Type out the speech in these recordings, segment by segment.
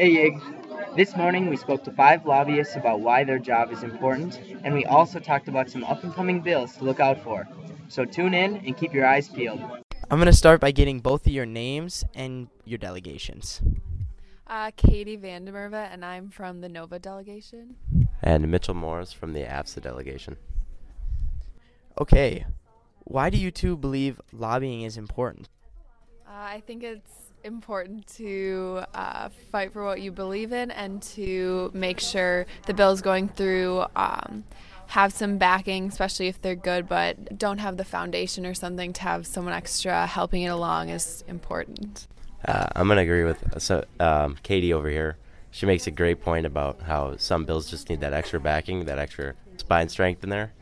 Hey Yig. This morning we spoke to five lobbyists about why their job is important, and we also talked about some up and coming bills to look out for. So tune in and keep your eyes peeled. I'm going to start by getting both of your names and your delegations. Uh, Katie Vandermerve, and I'm from the NOVA delegation. And Mitchell Morris from the AFSA delegation. Okay, why do you two believe lobbying is important? Uh, I think it's important to uh, fight for what you believe in and to make sure the bills going through um, have some backing, especially if they're good, but don't have the foundation or something to have someone extra helping it along is important. Uh, I'm going to agree with so, um, Katie over here. She makes a great point about how some bills just need that extra backing, that extra spine strength in there.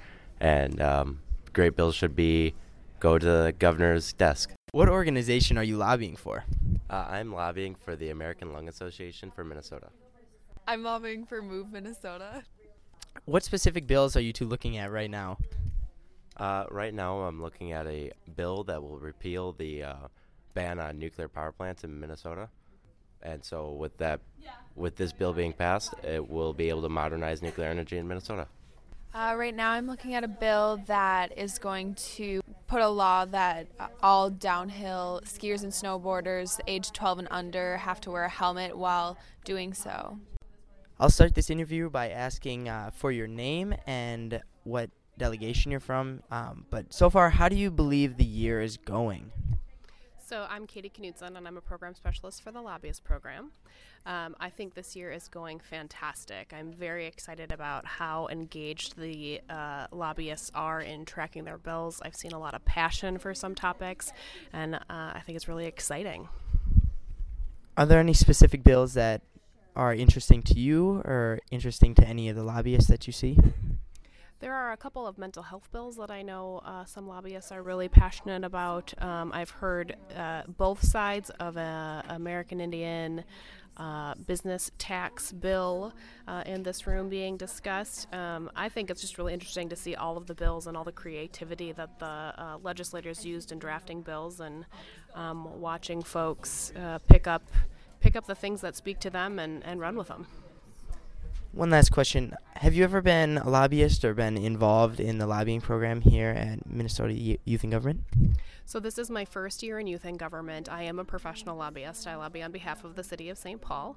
And um, great bills should be go to the governor's desk. What organization are you lobbying for? Uh, I'm lobbying for the American Lung Association for Minnesota. I'm lobbying for Move Minnesota. What specific bills are you two looking at right now? Uh, right now, I'm looking at a bill that will repeal the uh, ban on nuclear power plants in Minnesota. And so, with that, with this bill being passed, it will be able to modernize nuclear energy in Minnesota. Uh, right now, I'm looking at a bill that is going to put a law that all downhill skiers and snowboarders age 12 and under have to wear a helmet while doing so. I'll start this interview by asking uh, for your name and what delegation you're from. Um, but so far, how do you believe the year is going? So I'm Katie Knudsen, and I'm a program specialist for the lobbyist program. Um, I think this year is going fantastic. I'm very excited about how engaged the uh, lobbyists are in tracking their bills. I've seen a lot of passion for some topics, and uh, I think it's really exciting. Are there any specific bills that are interesting to you or interesting to any of the lobbyists that you see? There are a couple of mental health bills that I know uh, some lobbyists are really passionate about. Um, I've heard uh, both sides of a American Indian uh, business tax bill uh, in this room being discussed. Um, I think it's just really interesting to see all of the bills and all the creativity that the uh, legislators used in drafting bills and um, watching folks uh, pick up pick up the things that speak to them and, and run with them. One last question. Have you ever been a lobbyist or been involved in the lobbying program here at Minnesota Youth in Government? So, this is my first year in youth in government. I am a professional lobbyist. I lobby on behalf of the city of St. Paul.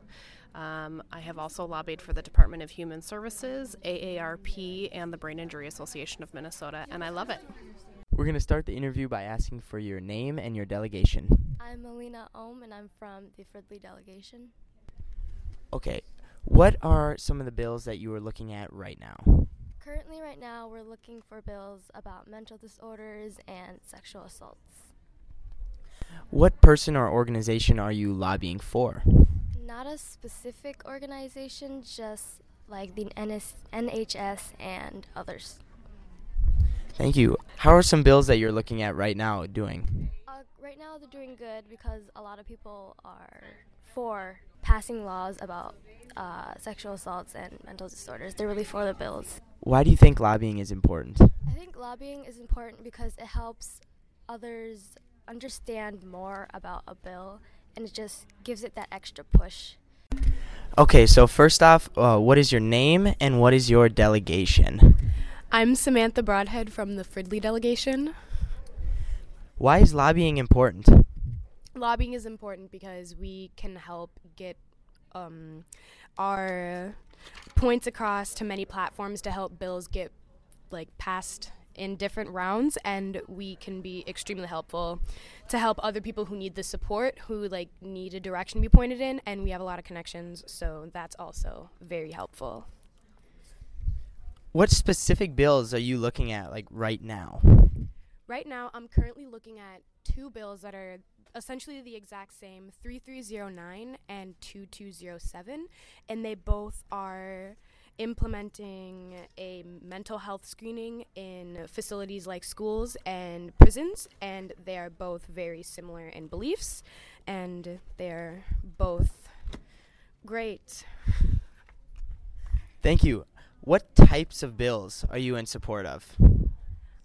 Um, I have also lobbied for the Department of Human Services, AARP, and the Brain Injury Association of Minnesota, and I love it. We're going to start the interview by asking for your name and your delegation. I'm Melina Ohm, and I'm from the Fridley delegation. Okay, what are some of the bills that you are looking at right now? Currently, right now, we're looking for bills about mental disorders and sexual assaults. What person or organization are you lobbying for? Not a specific organization, just like the NS- NHS and others. Thank you. How are some bills that you're looking at right now doing? Uh, right now, they're doing good because a lot of people are for passing laws about uh, sexual assaults and mental disorders. They're really for the bills. Why do you think lobbying is important? I think lobbying is important because it helps others understand more about a bill and it just gives it that extra push. Okay, so first off, uh, what is your name and what is your delegation? I'm Samantha Broadhead from the Fridley delegation. Why is lobbying important? Lobbying is important because we can help get um, our points across to many platforms to help bills get like passed in different rounds and we can be extremely helpful to help other people who need the support who like need a direction to be pointed in and we have a lot of connections so that's also very helpful. What specific bills are you looking at like right now? Right now i'm currently looking at two bills that are essentially the exact same 3309 and 2207 and they both are implementing a mental health screening in facilities like schools and prisons and they are both very similar in beliefs and they're both great. Thank you. What types of bills are you in support of?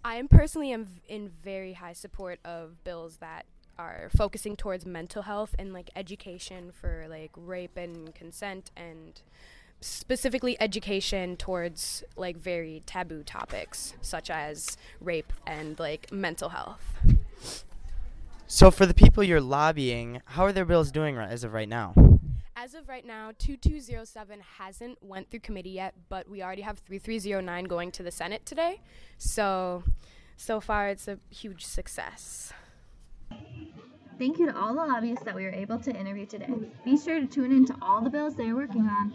I am personally am in very high support of bills that are focusing towards mental health and like education for like rape and consent and specifically education towards like very taboo topics such as rape and like mental health. So for the people you're lobbying, how are their bills doing as of right now? As of right now, 2207 hasn't went through committee yet, but we already have 3309 going to the Senate today. So so far it's a huge success. Thank you to all the lobbyists that we were able to interview today. Be sure to tune in to all the bills they're working on.